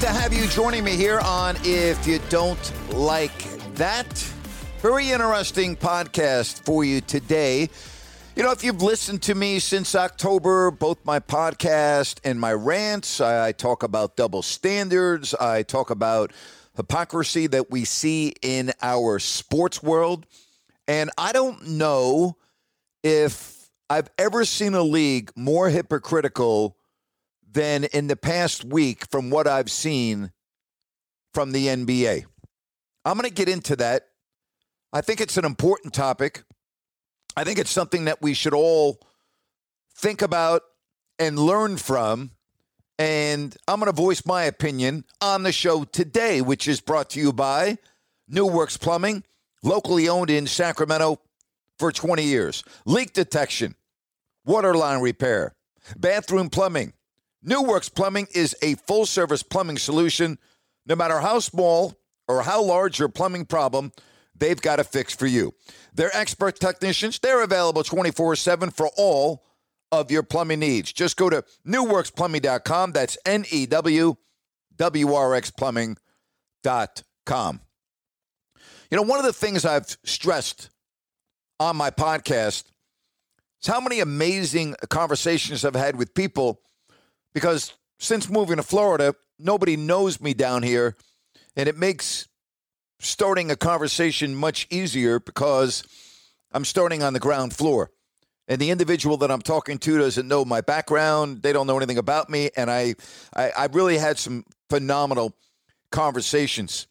To have you joining me here on If You Don't Like That. Very interesting podcast for you today. You know, if you've listened to me since October, both my podcast and my rants, I talk about double standards, I talk about hypocrisy that we see in our sports world. And I don't know if I've ever seen a league more hypocritical than in the past week from what I've seen from the NBA. I'm going to get into that. I think it's an important topic. I think it's something that we should all think about and learn from. And I'm going to voice my opinion on the show today, which is brought to you by New Works Plumbing, locally owned in Sacramento for 20 years. Leak detection, water line repair, bathroom plumbing. New Works Plumbing is a full service plumbing solution. No matter how small or how large your plumbing problem, they've got a fix for you. They're expert technicians. They're available 24 7 for all of your plumbing needs. Just go to newworksplumbing.com. That's N E W W R X plumbing.com. You know, one of the things I've stressed on my podcast is how many amazing conversations I've had with people because since moving to Florida, nobody knows me down here, and it makes starting a conversation much easier because I'm starting on the ground floor. And the individual that I'm talking to doesn't know my background. They don't know anything about me. And I, I, I really had some phenomenal conversations.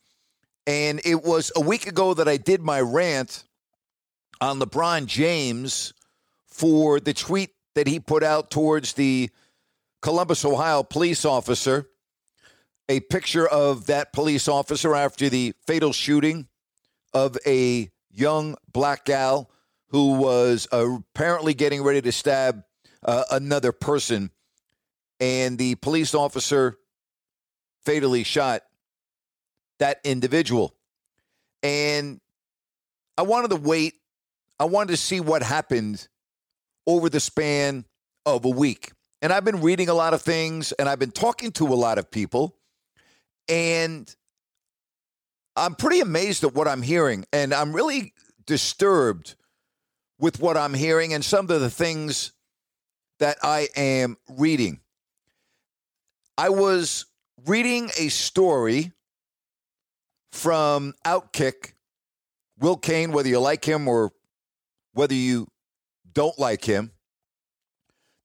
And it was a week ago that I did my rant on LeBron James for the tweet that he put out towards the Columbus, Ohio police officer, a picture of that police officer after the fatal shooting of a young black gal who was apparently getting ready to stab uh, another person. And the police officer fatally shot that individual. And I wanted to wait. I wanted to see what happened over the span of a week. And I've been reading a lot of things and I've been talking to a lot of people. And I'm pretty amazed at what I'm hearing. And I'm really disturbed with what I'm hearing and some of the things that I am reading. I was reading a story from Outkick, Will Cain, whether you like him or whether you don't like him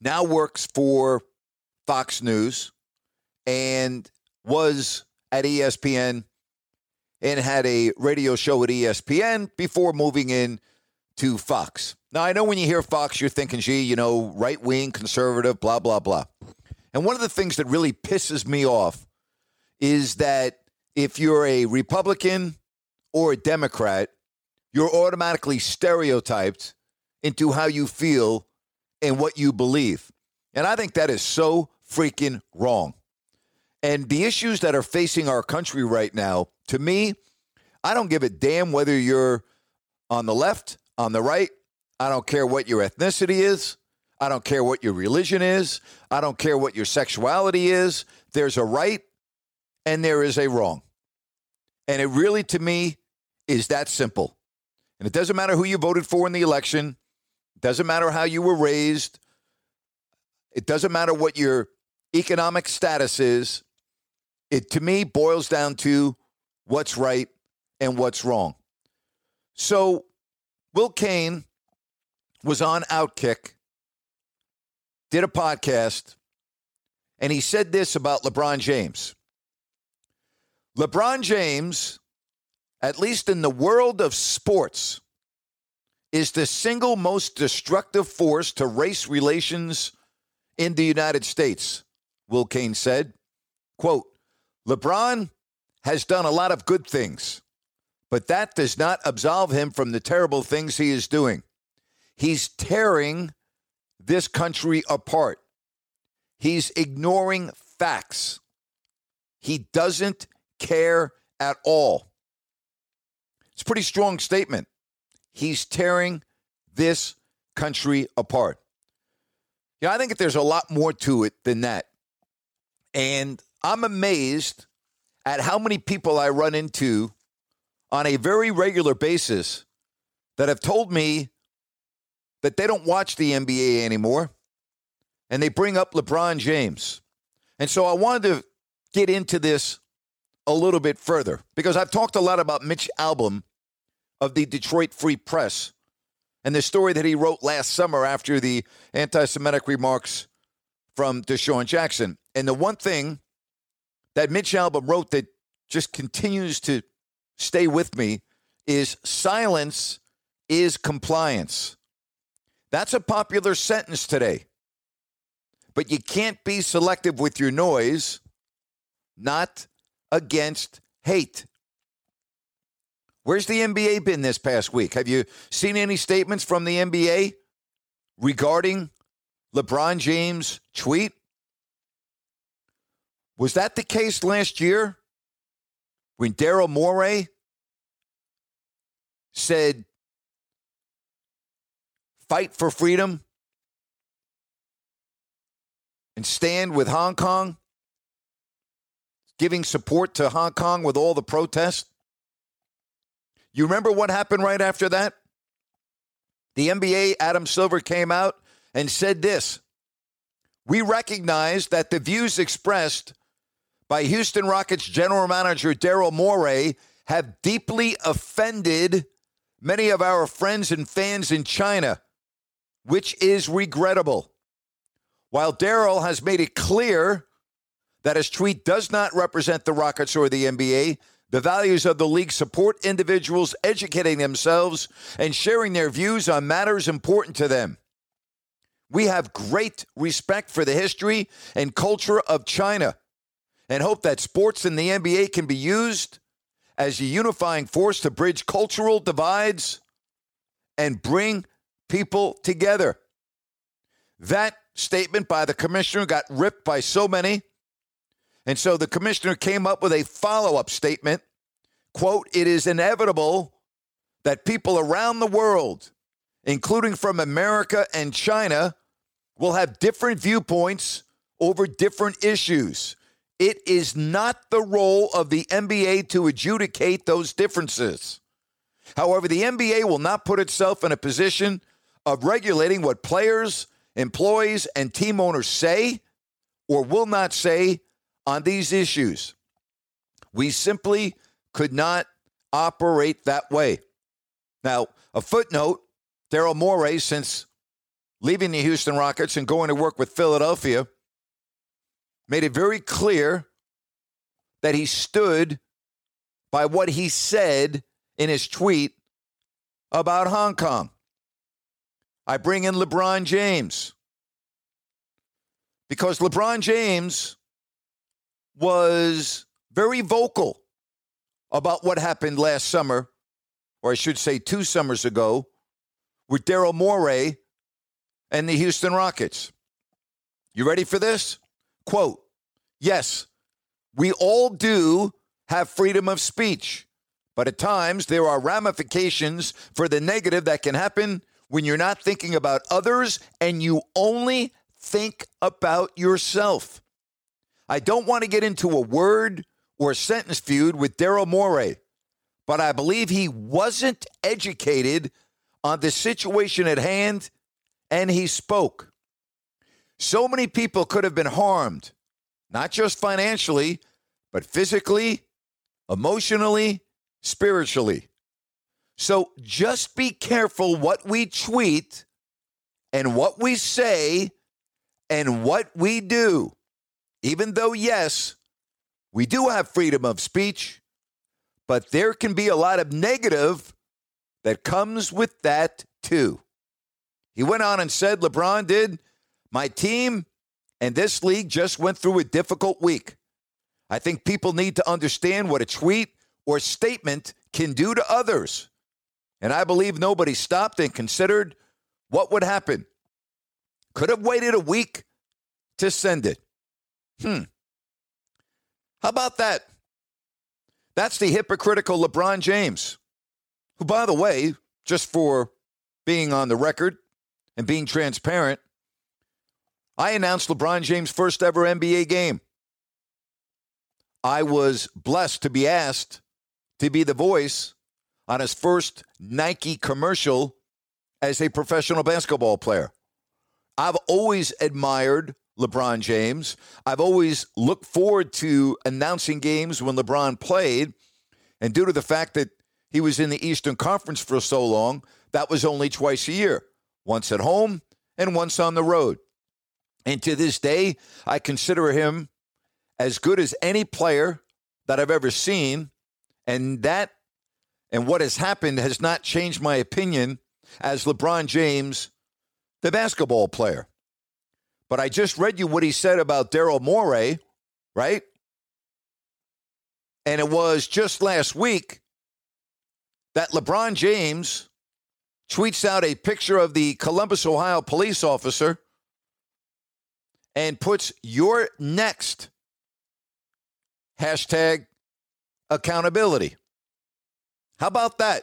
now works for Fox News and was at ESPN and had a radio show at ESPN before moving in to Fox. Now, I know when you hear Fox, you're thinking, gee, you know, right wing, conservative, blah, blah, blah. And one of the things that really pisses me off is that if you're a Republican or a Democrat, you're automatically stereotyped into how you feel and what you believe. And I think that is so freaking wrong. And the issues that are facing our country right now, to me, I don't give a damn whether you're on the left, on the right. I don't care what your ethnicity is. I don't care what your religion is. I don't care what your sexuality is. There's a right and there is a wrong. And it really, to me, is that simple. And it doesn't matter who you voted for in the election, doesn't matter how you were raised, it doesn't matter what your economic status is. It, to me, boils down to what's right and what's wrong. So, Will Cain was on Outkick, did a podcast, and he said this about LeBron James. LeBron James, at least in the world of sports, is the single most destructive force to race relations in the United States, Will Cain said. Quote, LeBron has done a lot of good things, but that does not absolve him from the terrible things he is doing. He's tearing this country apart. He's ignoring facts. He doesn't care at all. It's a pretty strong statement. He's tearing this country apart. Know, I think that there's a lot more to it than that. And I'm amazed at how many people I run into on a very regular basis that have told me that they don't watch the NBA anymore and they bring up LeBron James. And so I wanted to get into this a little bit further because I've talked a lot about Mitch Albom of the Detroit Free Press and the story that he wrote last summer after the anti Semitic remarks from DeSean Jackson. And the one thing that Mitch Albom wrote that just continues to stay with me is silence is compliance. That's a popular sentence today. But you can't be selective with your noise, not against hate. Where's the NBA been this past week? Have you seen any statements from the NBA regarding LeBron James' tweet? Was that the case last year when Daryl Morey said, fight for freedom and stand with Hong Kong, giving support to Hong Kong with all the protests? You remember what happened right after that? The NBA, Adam Silver came out and said this We recognize that the views expressed by Houston Rockets general manager Daryl Morey have deeply offended many of our friends and fans in China, which is regrettable. While Daryl has made it clear that his tweet does not represent the Rockets or the NBA, the values of the league support individuals educating themselves and sharing their views on matters important to them. We have great respect for the history and culture of China and hope that sports in the NBA can be used as a unifying force to bridge cultural divides and bring people together. That statement by the commissioner got ripped by so many and so the commissioner came up with a follow up statement quote, it is inevitable that people around the world, including from America and China, will have different viewpoints over different issues. It is not the role of the NBA to adjudicate those differences. However, the NBA will not put itself in a position of regulating what players, employees, and team owners say or will not say on these issues. We simply could not operate that way. Now, a footnote Daryl Morey, since leaving the Houston Rockets and going to work with Philadelphia, made it very clear that he stood by what he said in his tweet about Hong Kong. I bring in LeBron James because LeBron James was very vocal about what happened last summer, or I should say two summers ago, with Daryl Morey and the Houston Rockets. You ready for this? Quote Yes, we all do have freedom of speech, but at times there are ramifications for the negative that can happen when you're not thinking about others and you only think about yourself. I don't want to get into a word or sentence feud with Daryl Morey, but I believe he wasn't educated on the situation at hand and he spoke. So many people could have been harmed, not just financially, but physically, emotionally, spiritually. So just be careful what we tweet and what we say and what we do. Even though, yes, we do have freedom of speech, but there can be a lot of negative that comes with that too. He went on and said, LeBron did, my team and this league just went through a difficult week. I think people need to understand what a tweet or statement can do to others. And I believe nobody stopped and considered what would happen. Could have waited a week to send it. Hmm. How about that? That's the hypocritical LeBron James, who, by the way, just for being on the record and being transparent, I announced LeBron James' first ever NBA game. I was blessed to be asked to be the voice on his first Nike commercial as a professional basketball player. I've always admired LeBron James. I've always looked forward to announcing games when LeBron played. And due to the fact that he was in the Eastern Conference for so long, that was only twice a year once at home and once on the road. And to this day, I consider him as good as any player that I've ever seen. And that and what has happened has not changed my opinion as LeBron James, the basketball player. But I just read you what he said about Daryl Morey, right? And it was just last week that LeBron James tweets out a picture of the Columbus, Ohio police officer and puts your next hashtag accountability. How about that?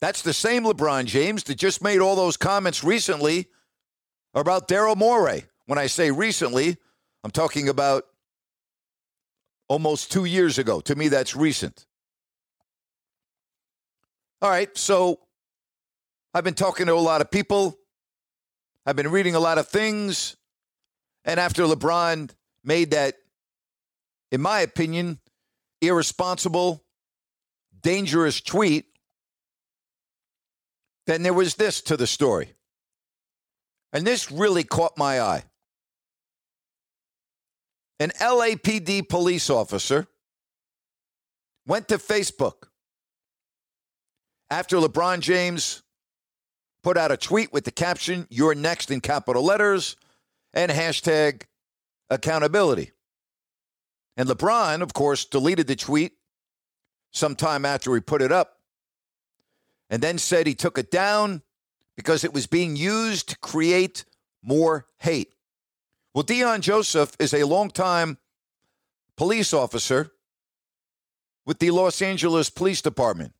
That's the same LeBron James that just made all those comments recently about Daryl Morey. When I say recently, I'm talking about almost two years ago. To me, that's recent. All right, so I've been talking to a lot of people. I've been reading a lot of things. And after LeBron made that, in my opinion, irresponsible, dangerous tweet, then there was this to the story. And this really caught my eye. An LAPD police officer went to Facebook after LeBron James put out a tweet with the caption, You're next in capital letters, and hashtag accountability. And LeBron, of course, deleted the tweet sometime after he put it up and then said he took it down because it was being used to create more hate. Well, Deon Joseph is a longtime police officer with the Los Angeles Police Department.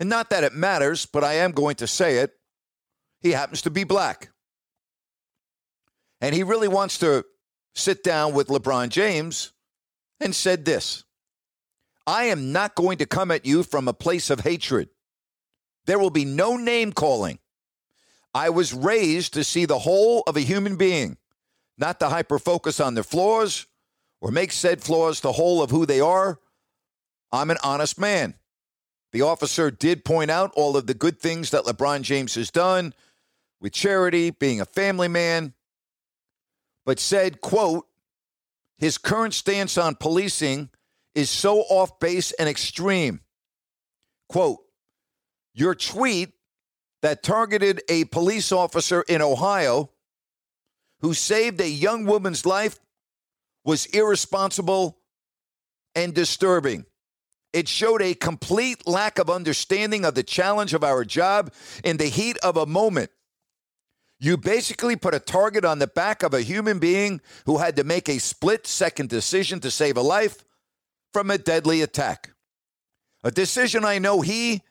And not that it matters, but I am going to say it. He happens to be black. And he really wants to sit down with LeBron James and said this I am not going to come at you from a place of hatred. There will be no name calling. I was raised to see the whole of a human being, not to hyper focus on their flaws or make said flaws the whole of who they are. I'm an honest man. The officer did point out all of the good things that LeBron James has done with charity, being a family man, but said, quote, his current stance on policing is so off base and extreme. Quote, your tweet that targeted a police officer in Ohio who saved a young woman's life was irresponsible and disturbing. It showed a complete lack of understanding of the challenge of our job in the heat of a moment. You basically put a target on the back of a human being who had to make a split second decision to save a life from a deadly attack. A decision I know he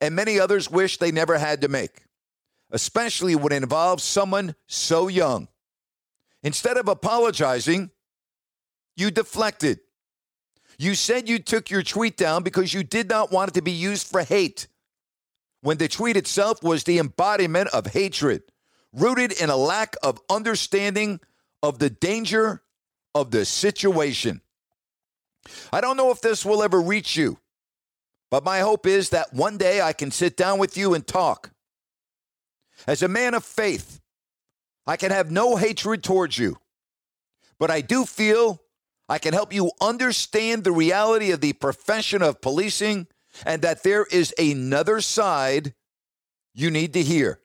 and many others wish they never had to make, especially when it involves someone so young. Instead of apologizing, you deflected. You said you took your tweet down because you did not want it to be used for hate, when the tweet itself was the embodiment of hatred, rooted in a lack of understanding of the danger of the situation. I don't know if this will ever reach you, but my hope is that one day I can sit down with you and talk. As a man of faith, I can have no hatred towards you, but I do feel I can help you understand the reality of the profession of policing and that there is another side you need to hear.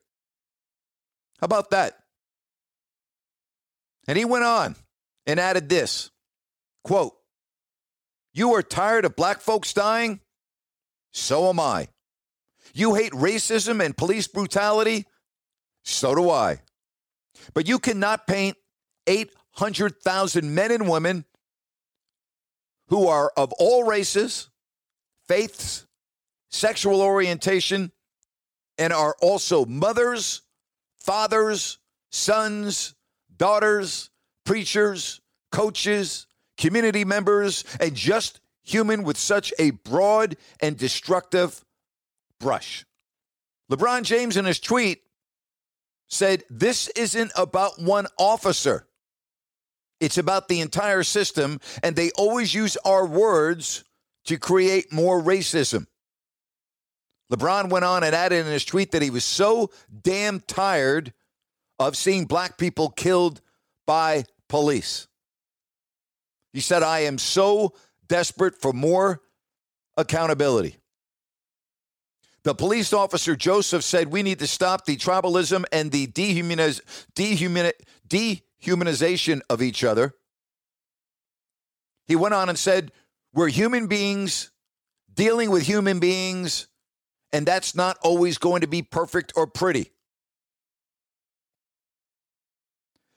How about that? And he went on and added this quote, You are tired of black folks dying? So am I. You hate racism and police brutality? So do I. But you cannot paint 800,000 men and women who are of all races, faiths, sexual orientation, and are also mothers, fathers, sons, daughters, preachers, coaches, community members, and just human with such a broad and destructive brush. LeBron James in his tweet said, This isn't about one officer. It's about the entire system, and they always use our words to create more racism. LeBron went on and added in his tweet that he was so damn tired of seeing black people killed by police. He said, I am so desperate for more accountability. The police officer Joseph said, We need to stop the tribalism and the dehumaniz- dehumani- dehumanization of each other. He went on and said, We're human beings dealing with human beings, and that's not always going to be perfect or pretty.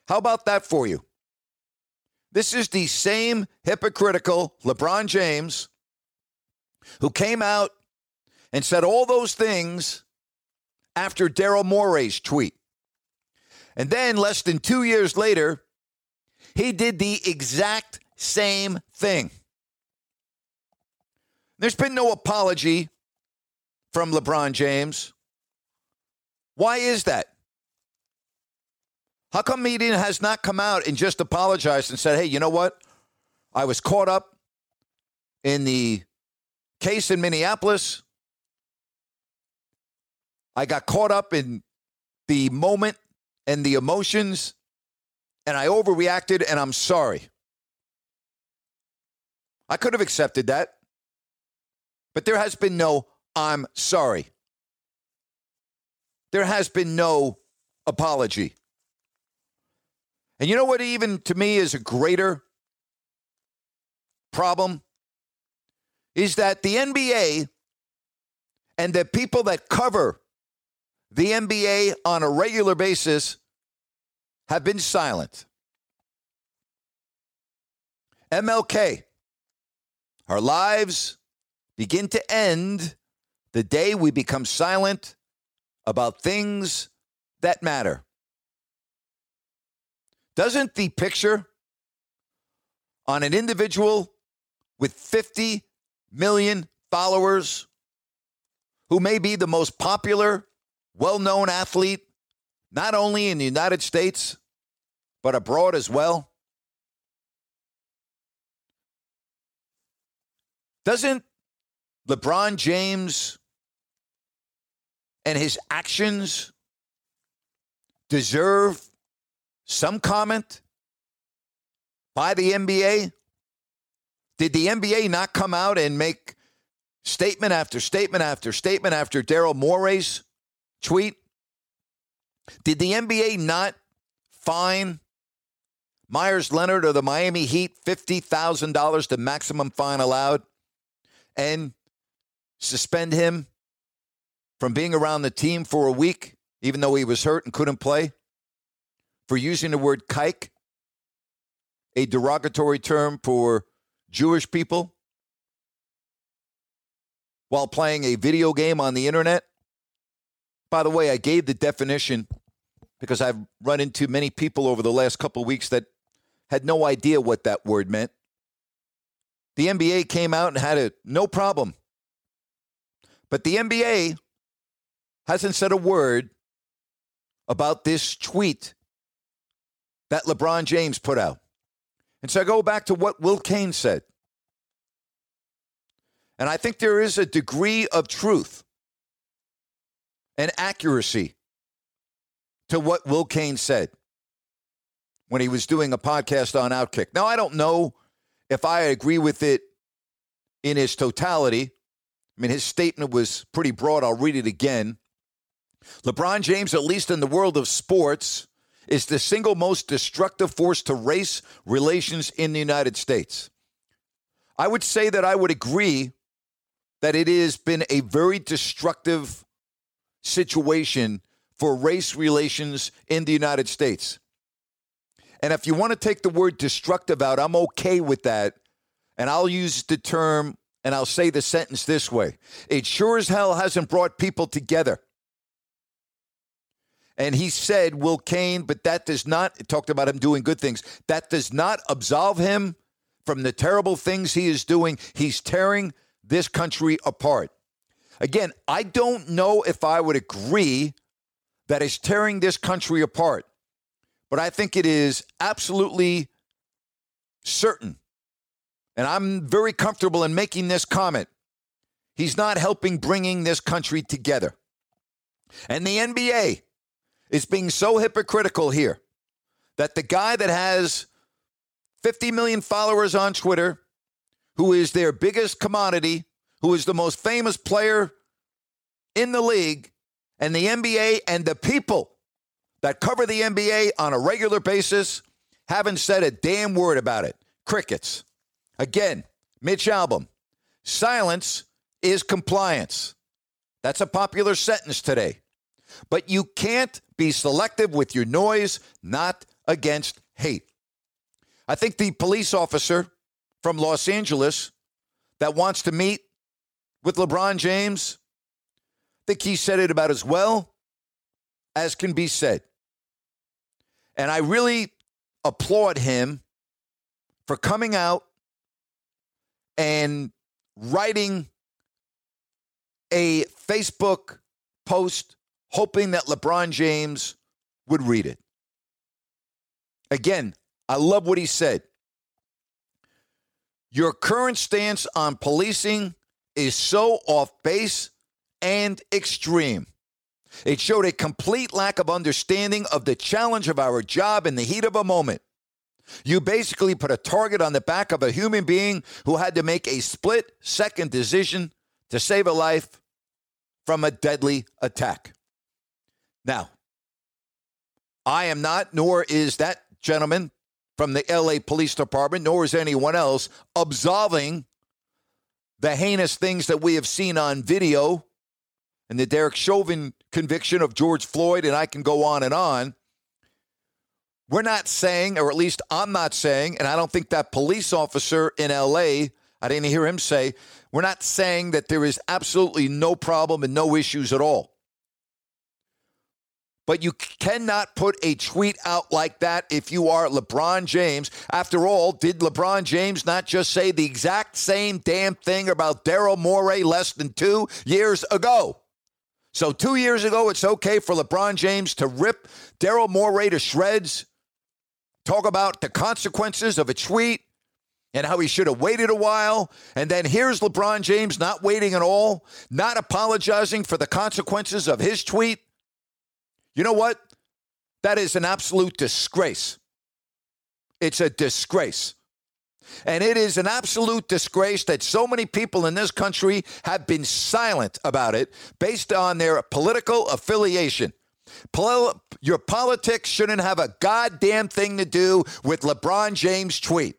How about that for you? This is the same hypocritical LeBron James who came out and said all those things after Daryl Morey's tweet. And then, less than two years later, he did the exact same thing. There's been no apology from LeBron James. Why is that? How come media has not come out and just apologized and said, hey, you know what? I was caught up in the case in Minneapolis. I got caught up in the moment and the emotions, and I overreacted, and I'm sorry. I could have accepted that, but there has been no I'm sorry. There has been no apology. And you know what, even to me, is a greater problem? Is that the NBA and the people that cover the NBA on a regular basis have been silent. MLK, our lives begin to end the day we become silent about things that matter. Doesn't the picture on an individual with 50 million followers who may be the most popular, well known athlete, not only in the United States, but abroad as well? Doesn't LeBron James and his actions deserve some comment by the NBA? Did the NBA not come out and make statement after statement after statement after Daryl Morey's tweet? Did the NBA not fine Meyers Leonard or the Miami Heat $50,000, the maximum fine allowed, and suspend him from being around the team for a week, even though he was hurt and couldn't play? For using the word kike, a derogatory term for Jewish people? while playing a video game on the internet. By the way, I gave the definition because I've run into many people over the last couple weeks that had no idea what that word meant. The NBA came out and had it no problem. But the NBA hasn't said a word about this tweet that LeBron James put out. And so I go back to what Will Cain said. And I think there is a degree of truth and accuracy to what Will Cain said when he was doing a podcast on Outkick. Now, I don't know if I agree with it in its totality. I mean, his statement was pretty broad. I'll read it again. LeBron James, at least in the world of sports, is the single most destructive force to race relations in the United States. I would say that I would agree that it has been a very destructive situation for race relations in the United States. And if you want to take the word destructive out, I'm okay with that. And I'll use the term and I'll say the sentence this way It sure as hell hasn't brought people together. And he said, Will Cain, but that does not, talked about him doing good things. That does not absolve him from the terrible things he is doing. He's tearing this country apart. Again, I don't know if I would agree that is tearing this country apart, but I think it is absolutely certain. And I'm very comfortable in making this comment. He's not helping bringing this country together. And the NBA is being so hypocritical here that the guy that has 50 million followers on Twitter, who is their biggest commodity, who is the most famous player in the league, and the NBA and the people that cover the NBA on a regular basis haven't said a damn word about it. Crickets. Again, Mitch Albom. Silence is compliance. That's a popular sentence today. But you can't be selective with your noise, not against hate. I think the police officer from Los Angeles that wants to meet with LeBron James, I think he said it about as well as can be said. And I really applaud him for coming out and writing a Facebook post hoping that LeBron James would read it. Again, I love what he said. Your current stance on policing is so off base and extreme. It showed a complete lack of understanding of the challenge of our job in the heat of a moment. You basically put a target on the back of a human being who had to make a split second decision to save a life from a deadly attack. Now, I am not, nor is that gentleman from the LA Police Department, nor is anyone else absolving the heinous things that we have seen on video and the Derek Chauvin conviction of George Floyd, and I can go on and on. We're not saying, or at least I'm not saying, and I don't think that police officer in LA, I didn't hear him say, we're not saying that there is absolutely no problem and no issues at all. But you cannot put a tweet out like that if you are LeBron James. After all, did LeBron James not just say the exact same damn thing about Daryl Morey less than two years ago? So, two years ago, it's okay for LeBron James to rip Daryl Morey to shreds, talk about the consequences of a tweet and how he should have waited a while. And then here's LeBron James not waiting at all, not apologizing for the consequences of his tweet. You know what? That is an absolute disgrace. It's a disgrace. And it is an absolute disgrace that so many people in this country have been silent about it based on their political affiliation. Pol- your politics shouldn't have a goddamn thing to do with LeBron James' tweet.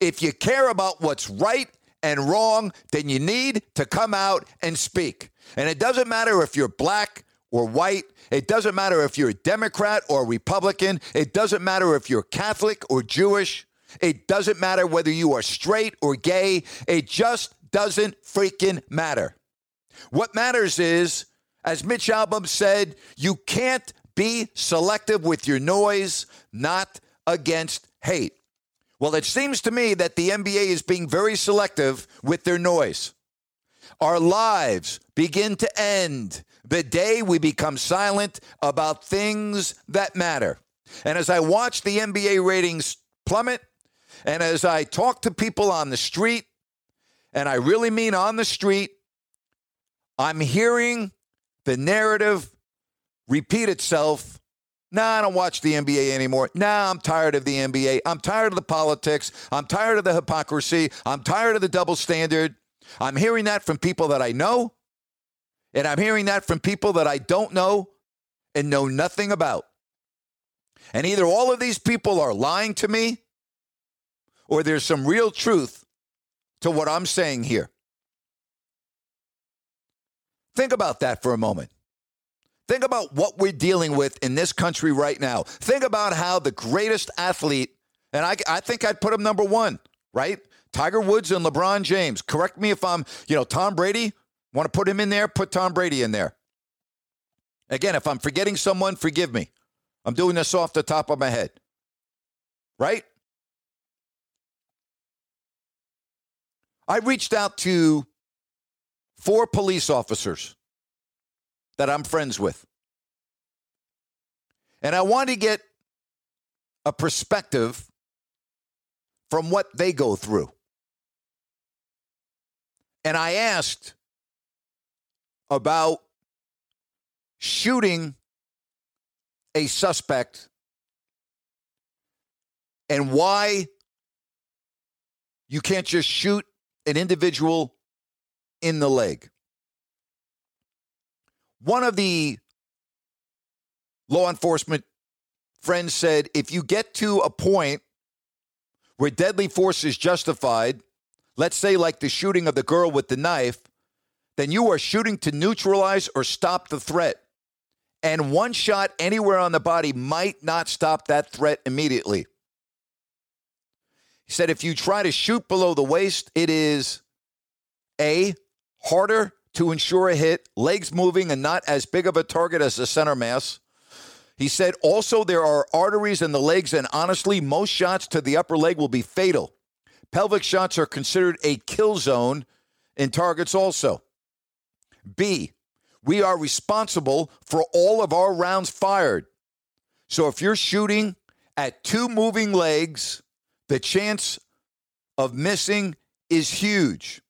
If you care about what's right and wrong, then you need to come out and speak. And it doesn't matter if you're black or white it doesn't matter if you're a Democrat or Republican. It doesn't matter if you're Catholic or Jewish. It doesn't matter whether you are straight or gay. It just doesn't freaking matter. What matters is, as Mitch Albom said, you can't be selective with your noise, not against hate. Well, it seems to me that the NBA is being very selective with their noise. Our lives begin to end the day we become silent about things that matter. And as I watch the NBA ratings plummet, and as I talk to people on the street, and I really mean on the street, I'm hearing the narrative repeat itself. Nah, I don't watch the NBA anymore. Nah, I'm tired of the NBA. I'm tired of the politics. I'm tired of the hypocrisy. I'm tired of the double standard. I'm hearing that from people that I know, and I'm hearing that from people that I don't know and know nothing about. And either all of these people are lying to me or there's some real truth to what I'm saying here. Think about that for a moment. Think about what we're dealing with in this country right now. Think about how the greatest athlete, and I, I think I'd put him number one, right? Tiger Woods and LeBron James. Correct me if I'm, you know, Tom Brady. Want to put him in there? Put Tom Brady in there. Again, if I'm forgetting someone, forgive me. I'm doing this off the top of my head. Right? I reached out to four police officers that I'm friends with. And I wanted to get a perspective from what they go through. And I asked about shooting a suspect and why you can't just shoot an individual in the leg. One of the law enforcement friends said if you get to a point where deadly force is justified, let's say like the shooting of the girl with the knife, then you are shooting to neutralize or stop the threat. And one shot anywhere on the body might not stop that threat immediately. He said if you try to shoot below the waist, it is A, harder to ensure a hit, legs moving and not as big of a target as the center mass. He said also there are arteries in the legs, and honestly, most shots to the upper leg will be fatal. Pelvic shots are considered a kill zone in targets also. B, we are responsible for all of our rounds fired. So if you're shooting at two moving legs, the chance of missing is huge.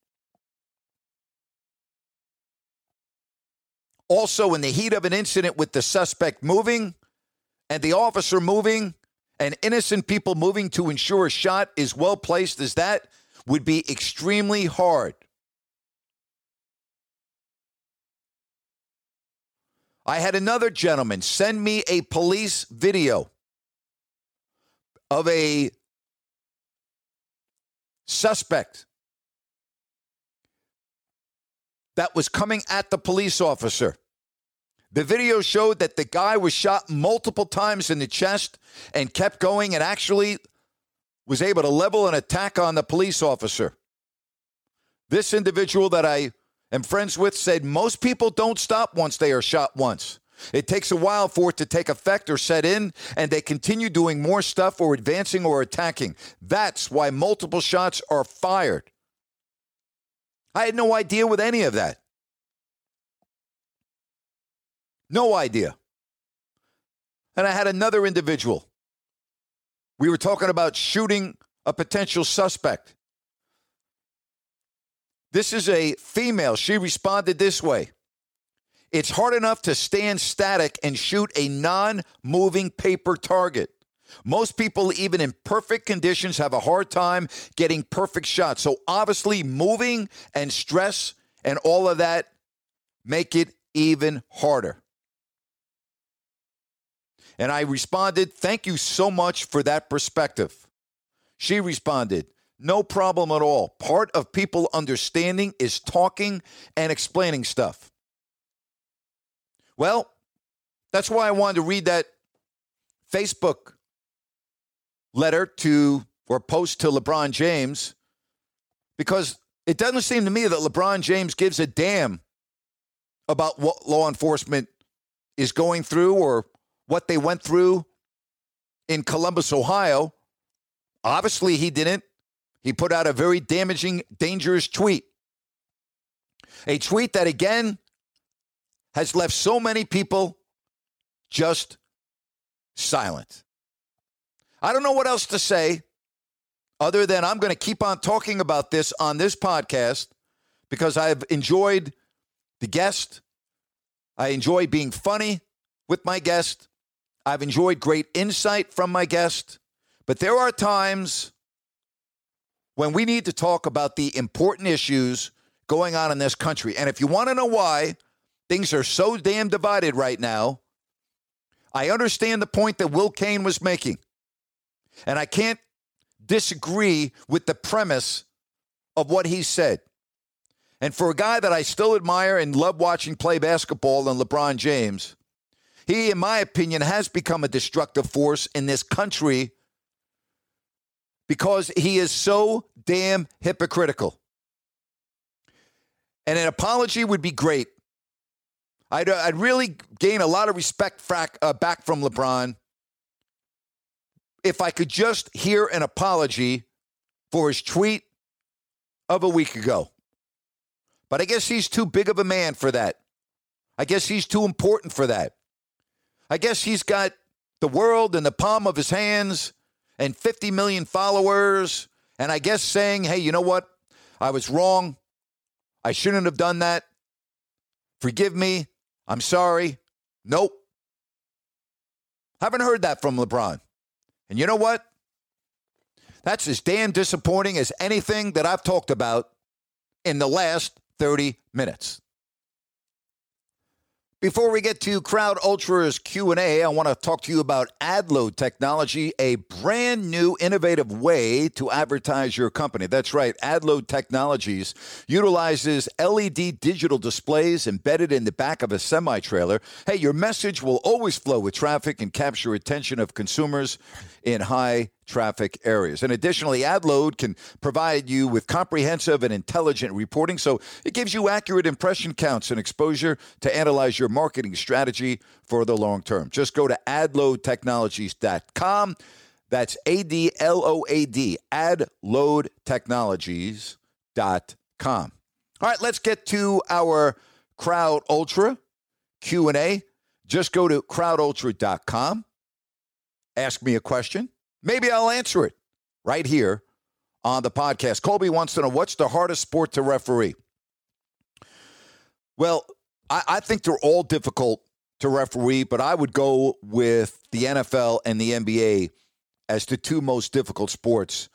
Also, in the heat of an incident with the suspect moving and the officer moving and innocent people moving to ensure a shot is well placed as that would be extremely hard. I had another gentleman send me a police video of a suspect that was coming at the police officer. The video showed that the guy was shot multiple times in the chest and kept going and actually was able to level an attack on the police officer. This individual that I am friends with said most people don't stop once they are shot once. It takes a while for it to take effect or set in, and they continue doing more stuff or advancing or attacking. That's why multiple shots are fired. I had no idea with any of that. No idea. And I had another individual. We were talking about shooting a potential suspect. This is a female. She responded this way It's hard enough to stand static and shoot a non moving paper target. Most people, even in perfect conditions, have a hard time getting perfect shots. So obviously, moving and stress and all of that make it even harder. And I responded, Thank you so much for that perspective. She responded, No problem at all. Part of people understanding is talking and explaining stuff. Well, that's why I wanted to read that Facebook letter to or post to LeBron James because it doesn't seem to me that LeBron James gives a damn about what law enforcement is going through or what they went through in Columbus, Ohio. Obviously, he didn't. He put out a very damaging, dangerous tweet. A tweet that, again, has left so many people just silent. I don't know what else to say other than I'm going to keep on talking about this on this podcast because I've enjoyed the guest. I enjoy being funny with my guest. I've enjoyed great insight from my guest. But there are times when we need to talk about the important issues going on in this country. And if you want to know why things are so damn divided right now, I understand the point that Will Cain was making. And I can't disagree with the premise of what he said. And for a guy that I still admire and love watching play basketball and LeBron James, he, in my opinion, has become a destructive force in this country because he is so damn hypocritical. And an apology would be great. I'd, uh, I'd really gain a lot of respect frac, uh, back from LeBron if I could just hear an apology for his tweet of a week ago. But I guess he's too big of a man for that. I guess he's too important for that. I guess he's got the world in the palm of his hands and 50 million followers. And I guess saying, hey, you know what? I was wrong. I shouldn't have done that. Forgive me. I'm sorry. Nope. Haven't heard that from LeBron. And you know what? That's as damn disappointing as anything that I've talked about in the last 30 minutes. Before we get to Crowd Ultra's Q&A, I want to talk to you about AdLoad Technology, a brand new innovative way to advertise your company. That's right, AdLoad Technologies utilizes LED digital displays embedded in the back of a semi-trailer. Hey, your message will always flow with traffic and capture attention of consumers in high traffic areas. And additionally, AdLoad can provide you with comprehensive and intelligent reporting, so it gives you accurate impression counts and exposure to analyze your marketing strategy for the long term. Just go to adloadtechnologies.com. That's A D L O A D, adloadtechnologies.com. All right, let's get to our Crowd Ultra Q&A. Just go to crowdultra.com ask me a question. Maybe I'll answer it right here on the podcast. Colby wants to know what's the hardest sport to referee? Well, I, I think they're all difficult to referee, but I would go with the NFL and the NBA as the two most difficult sports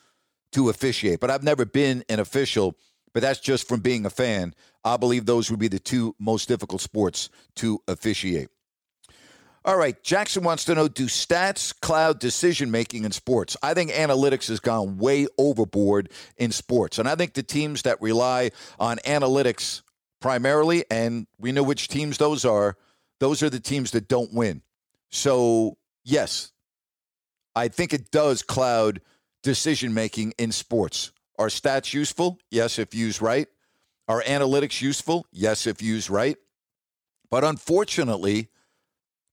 to officiate. But I've never been an official, but that's just from being a fan. I believe those would be the two most difficult sports to officiate. All right, Jackson wants to know do stats cloud decision making in sports? I think analytics has gone way overboard in sports. And I think the teams that rely on analytics primarily, and we know which teams those are, those are the teams that don't win. So, yes, I think it does cloud decision making in sports. Are stats useful? Yes, if used right. Are analytics useful? Yes, if used right. But unfortunately,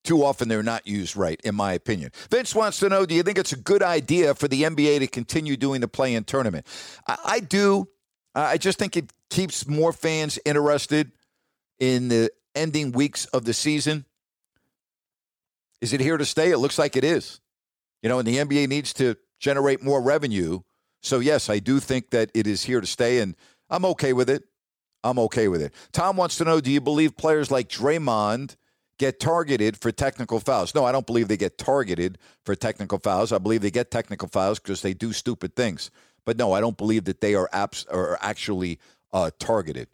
too often they're not used right, in my opinion. Vince wants to know Do you think it's a good idea for the NBA to continue doing the play in tournament? I, I do. I just think it keeps more fans interested in the ending weeks of the season. Is it here to stay? It looks like it is. You know, and the NBA needs to generate more revenue. So, yes, I do think that it is here to stay, and I'm okay with it. I'm okay with it. Tom wants to know Do you believe players like Draymond get targeted for technical fouls? No, I don't believe they get targeted for technical fouls. I believe they get technical fouls because they do stupid things. But no, I don't believe that they are, apps, are actually uh, targeted.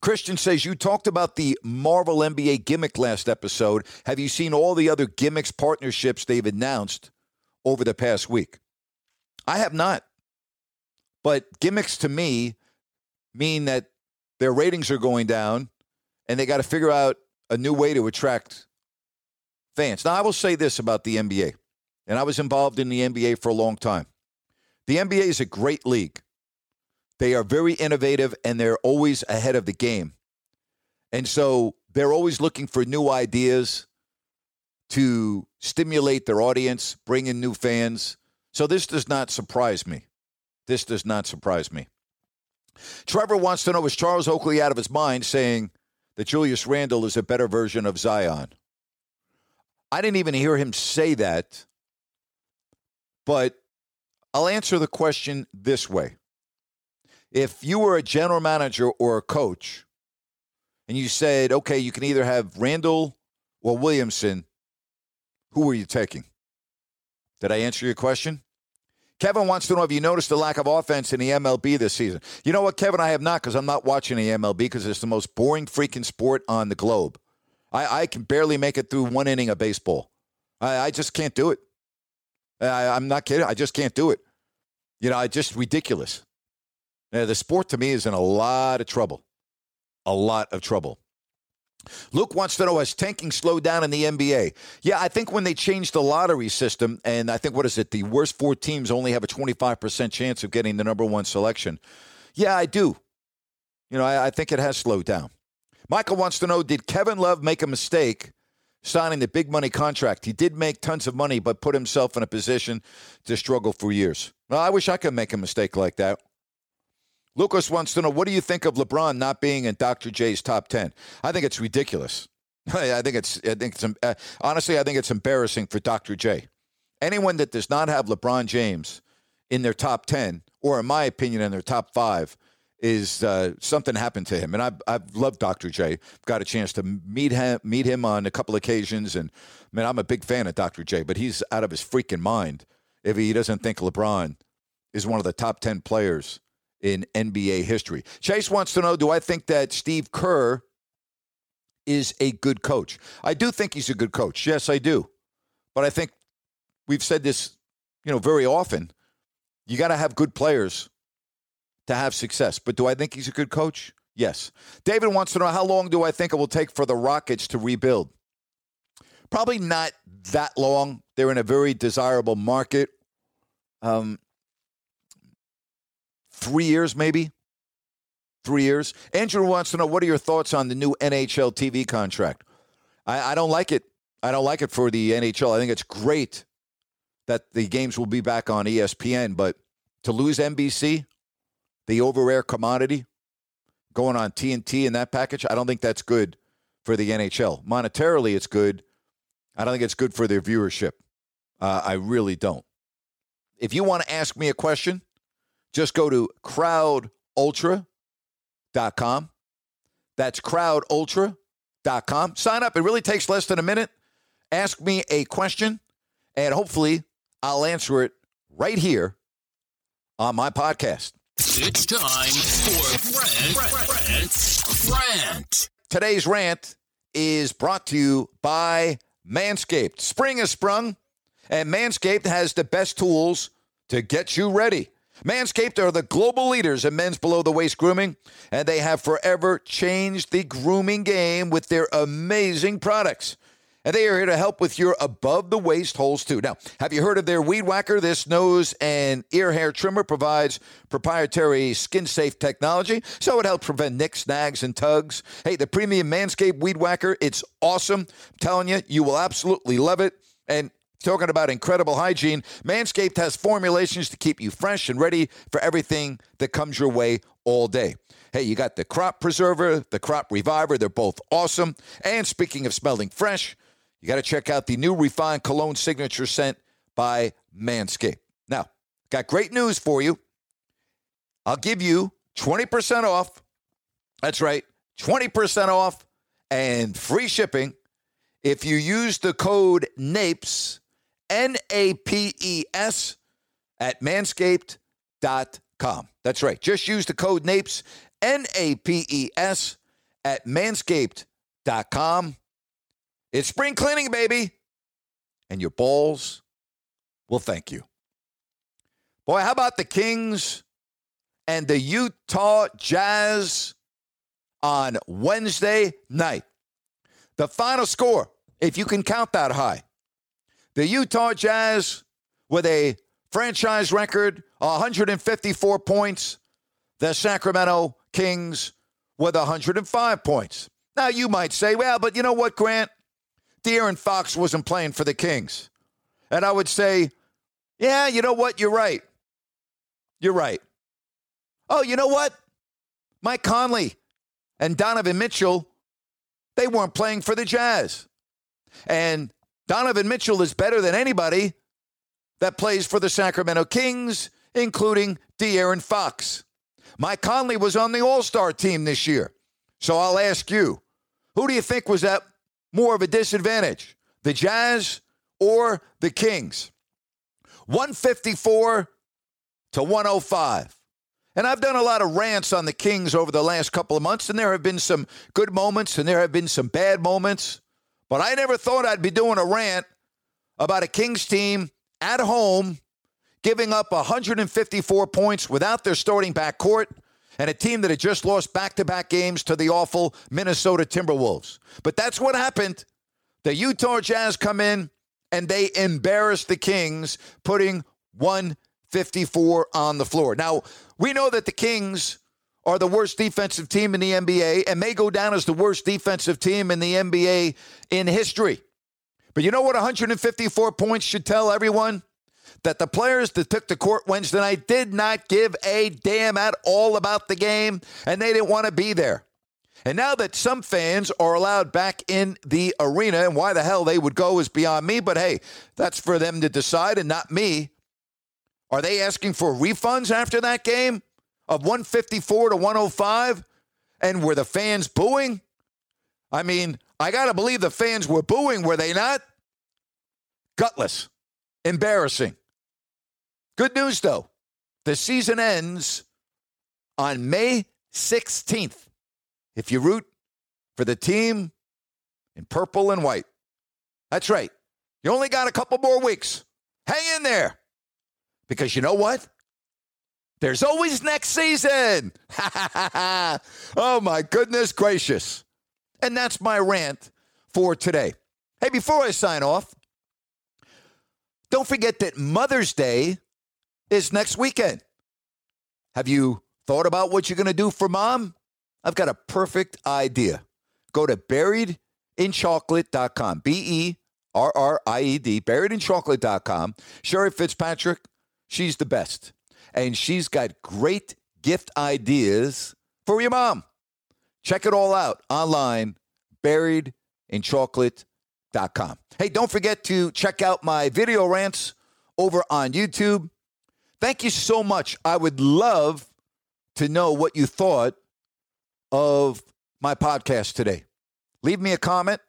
Christian says, You talked about the Marvel NBA gimmick last episode. Have you seen all the other gimmicks partnerships they've announced over the past week? I have not. But gimmicks to me mean that their ratings are going down and they got to figure out a new way to attract fans. Now, I will say this about the NBA, and I was involved in the NBA for a long time. The NBA is a great league. They are very innovative and they're always ahead of the game. And so they're always looking for new ideas to stimulate their audience, bring in new fans. So this does not surprise me. This does not surprise me. Trevor wants to know is Charles Oakley out of his mind saying that Julius Randle is a better version of Zion? I didn't even hear him say that, but I'll answer the question this way. If you were a general manager or a coach and you said, okay, you can either have Randle or Williamson, who are you taking? Did I answer your question? Kevin wants to know if you noticed the lack of offense in the MLB this season. You know what, Kevin? I have not because I'm not watching the MLB because it's the most boring freaking sport on the globe. I, I can barely make it through one inning of baseball. I, I just can't do it. I, I'm not kidding. I just can't do it. You know, I just ridiculous. Yeah, the sport to me is in a lot of trouble. A lot of trouble. Luke wants to know has tanking slowed down in the NBA? Yeah, I think when they changed the lottery system, and I think what is it, the worst four teams only have a 25% chance of getting the number one selection. Yeah, I do. You know, I, I think it has slowed down. Michael wants to know Did Kevin Love make a mistake signing the big money contract? He did make tons of money, but put himself in a position to struggle for years. Well, I wish I could make a mistake like that. Lucas wants to know what do you think of LeBron not being in Dr. J's top 10? I think it's ridiculous. I think it's, I think it's, uh, honestly, I think it's embarrassing for Dr. J. Anyone that does not have LeBron James in their top 10, or in my opinion, in their top five, is uh, something happened to him. And I've, I've loved Dr. J. Got a chance to meet him, meet him on a couple occasions. And man, I'm a big fan of Dr. J, but he's out of his freaking mind if he doesn't think LeBron is one of the top 10 players in NBA history. Chase wants to know Do I think that Steve Kerr is a good coach? I do think he's a good coach. Yes, I do. But I think we've said this, you know, very often. You got to have good players to have success. But do I think he's a good coach? Yes. David wants to know how long do I think it will take for the Rockets to rebuild? Probably not that long. They're in a very desirable market. Um, three years, maybe. Three years. Andrew wants to know what are your thoughts on the new NHL TV contract? I, I don't like it. I don't like it for the NHL. I think it's great that the games will be back on ESPN, but to lose NBC, the over air commodity, going on TNT in that package, I don't think that's good for the NHL. Monetarily, it's good. I don't think it's good for their viewership. Uh, I really don't. If you want to ask me a question, just go to crowdultra.com. That's crowdultra.com. Sign up. It really takes less than a minute. Ask me a question, and hopefully I'll answer it right here on my podcast. It's time for Rant, Rant, Rant. Today's rant is brought to you by Manscaped. Spring has sprung, and Manscaped has the best tools to get you ready. Manscaped are the global leaders in men's below the waist grooming, and they have forever changed the grooming game with their amazing products. And they are here to help with your above the waist holes too. Now, have you heard of their Weed Whacker? This nose and ear hair trimmer provides proprietary skin safe technology, so it helps prevent nicks, snags, and tugs. Hey, the premium Manscaped Weed Whacker, it's awesome. I'm telling you, you will absolutely love it. And Talking about incredible hygiene, Manscaped has formulations to keep you fresh and ready for everything that comes your way all day. Hey, you got the Crop Preserver, the Crop Reviver. They're both awesome. And speaking of smelling fresh, you got to check out the new refined cologne signature scent by Manscaped. Now, got great news for you. I'll give you 20% off. That's right, 20% off and free shipping if you use the code NAPES N A P E S, at manscaped.com. That's right. Just use the code NAPES, N A P E S, at manscaped.com. It's spring cleaning, baby. And your balls will thank you. Boy, how about the Kings and the Utah Jazz on Wednesday night? The final score, if you can count that high, the Utah Jazz with a franchise record 154 points. The Sacramento Kings with 105 points. Now, you might say, well, but you know what, Grant? De'Aaron Fox wasn't playing for the Kings. And I would say, yeah, you know what? You're right. You're right. Oh, you know what? Mike Conley and Donovan Mitchell, they weren't playing for the Jazz. And Donovan Mitchell is better than anybody that plays for the Sacramento Kings, including De'Aaron Fox. Mike Conley was on the All Star team this year. So I'll ask you, who do you think was at more of a disadvantage, the Jazz or the Kings? 154 to 105. And I've done a lot of rants on the Kings over the last couple of months, and there have been some good moments and there have been some bad moments. But I never thought I'd be doing a rant about a Kings team at home giving up 154 points without their starting backcourt and a team that had just lost back to back games to the awful Minnesota Timberwolves. But that's what happened. The Utah Jazz come in and they embarrass the Kings, putting 154 on the floor. Now, we know that the Kings are the worst defensive team in the NBA and may go down as the worst defensive team in the NBA in history. But you know what 154 points should tell everyone? That the players that took the court Wednesday night did not give a damn at all about the game and they didn't want to be there. And now that some fans are allowed back in the arena, and why the hell they would go is beyond me, but hey, that's for them to decide and not me. Are they asking for refunds after that game of 154 to 105? And were the fans booing? I mean, I got to believe the fans were booing, were they not? Gutless. Embarrassing. Good news, though. The season ends on May 16th. If you root for the team in purple and white, that's right. You only got a couple more weeks. Hang in there. Because you know what? There's always next season. oh, my goodness gracious. And that's my rant for today. Hey, before I sign off, don't forget that Mother's Day is next weekend. Have you thought about what you're going to do for mom? I've got a perfect idea. Go to berriedinchocolate.com. B E R R I E D, berriedinchocolate.com. Sherry Fitzpatrick, she's the best. And she's got great gift ideas for your mom. Check it all out online, berriedinchocolate.com. Hey, don't forget to check out my video rants over on YouTube. Thank you so much. I would love to know what you thought of my podcast today. Leave me a comment.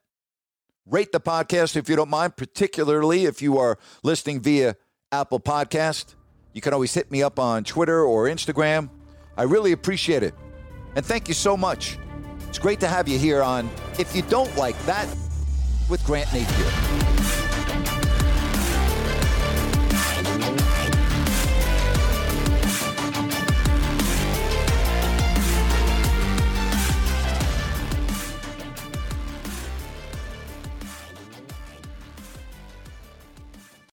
Rate the podcast if you don't mind, particularly if you are listening via Apple Podcast. You can always hit me up on Twitter or Instagram. I really appreciate it. And thank you so much. It's great to have you here on If You Don't Like That with Grant Napear.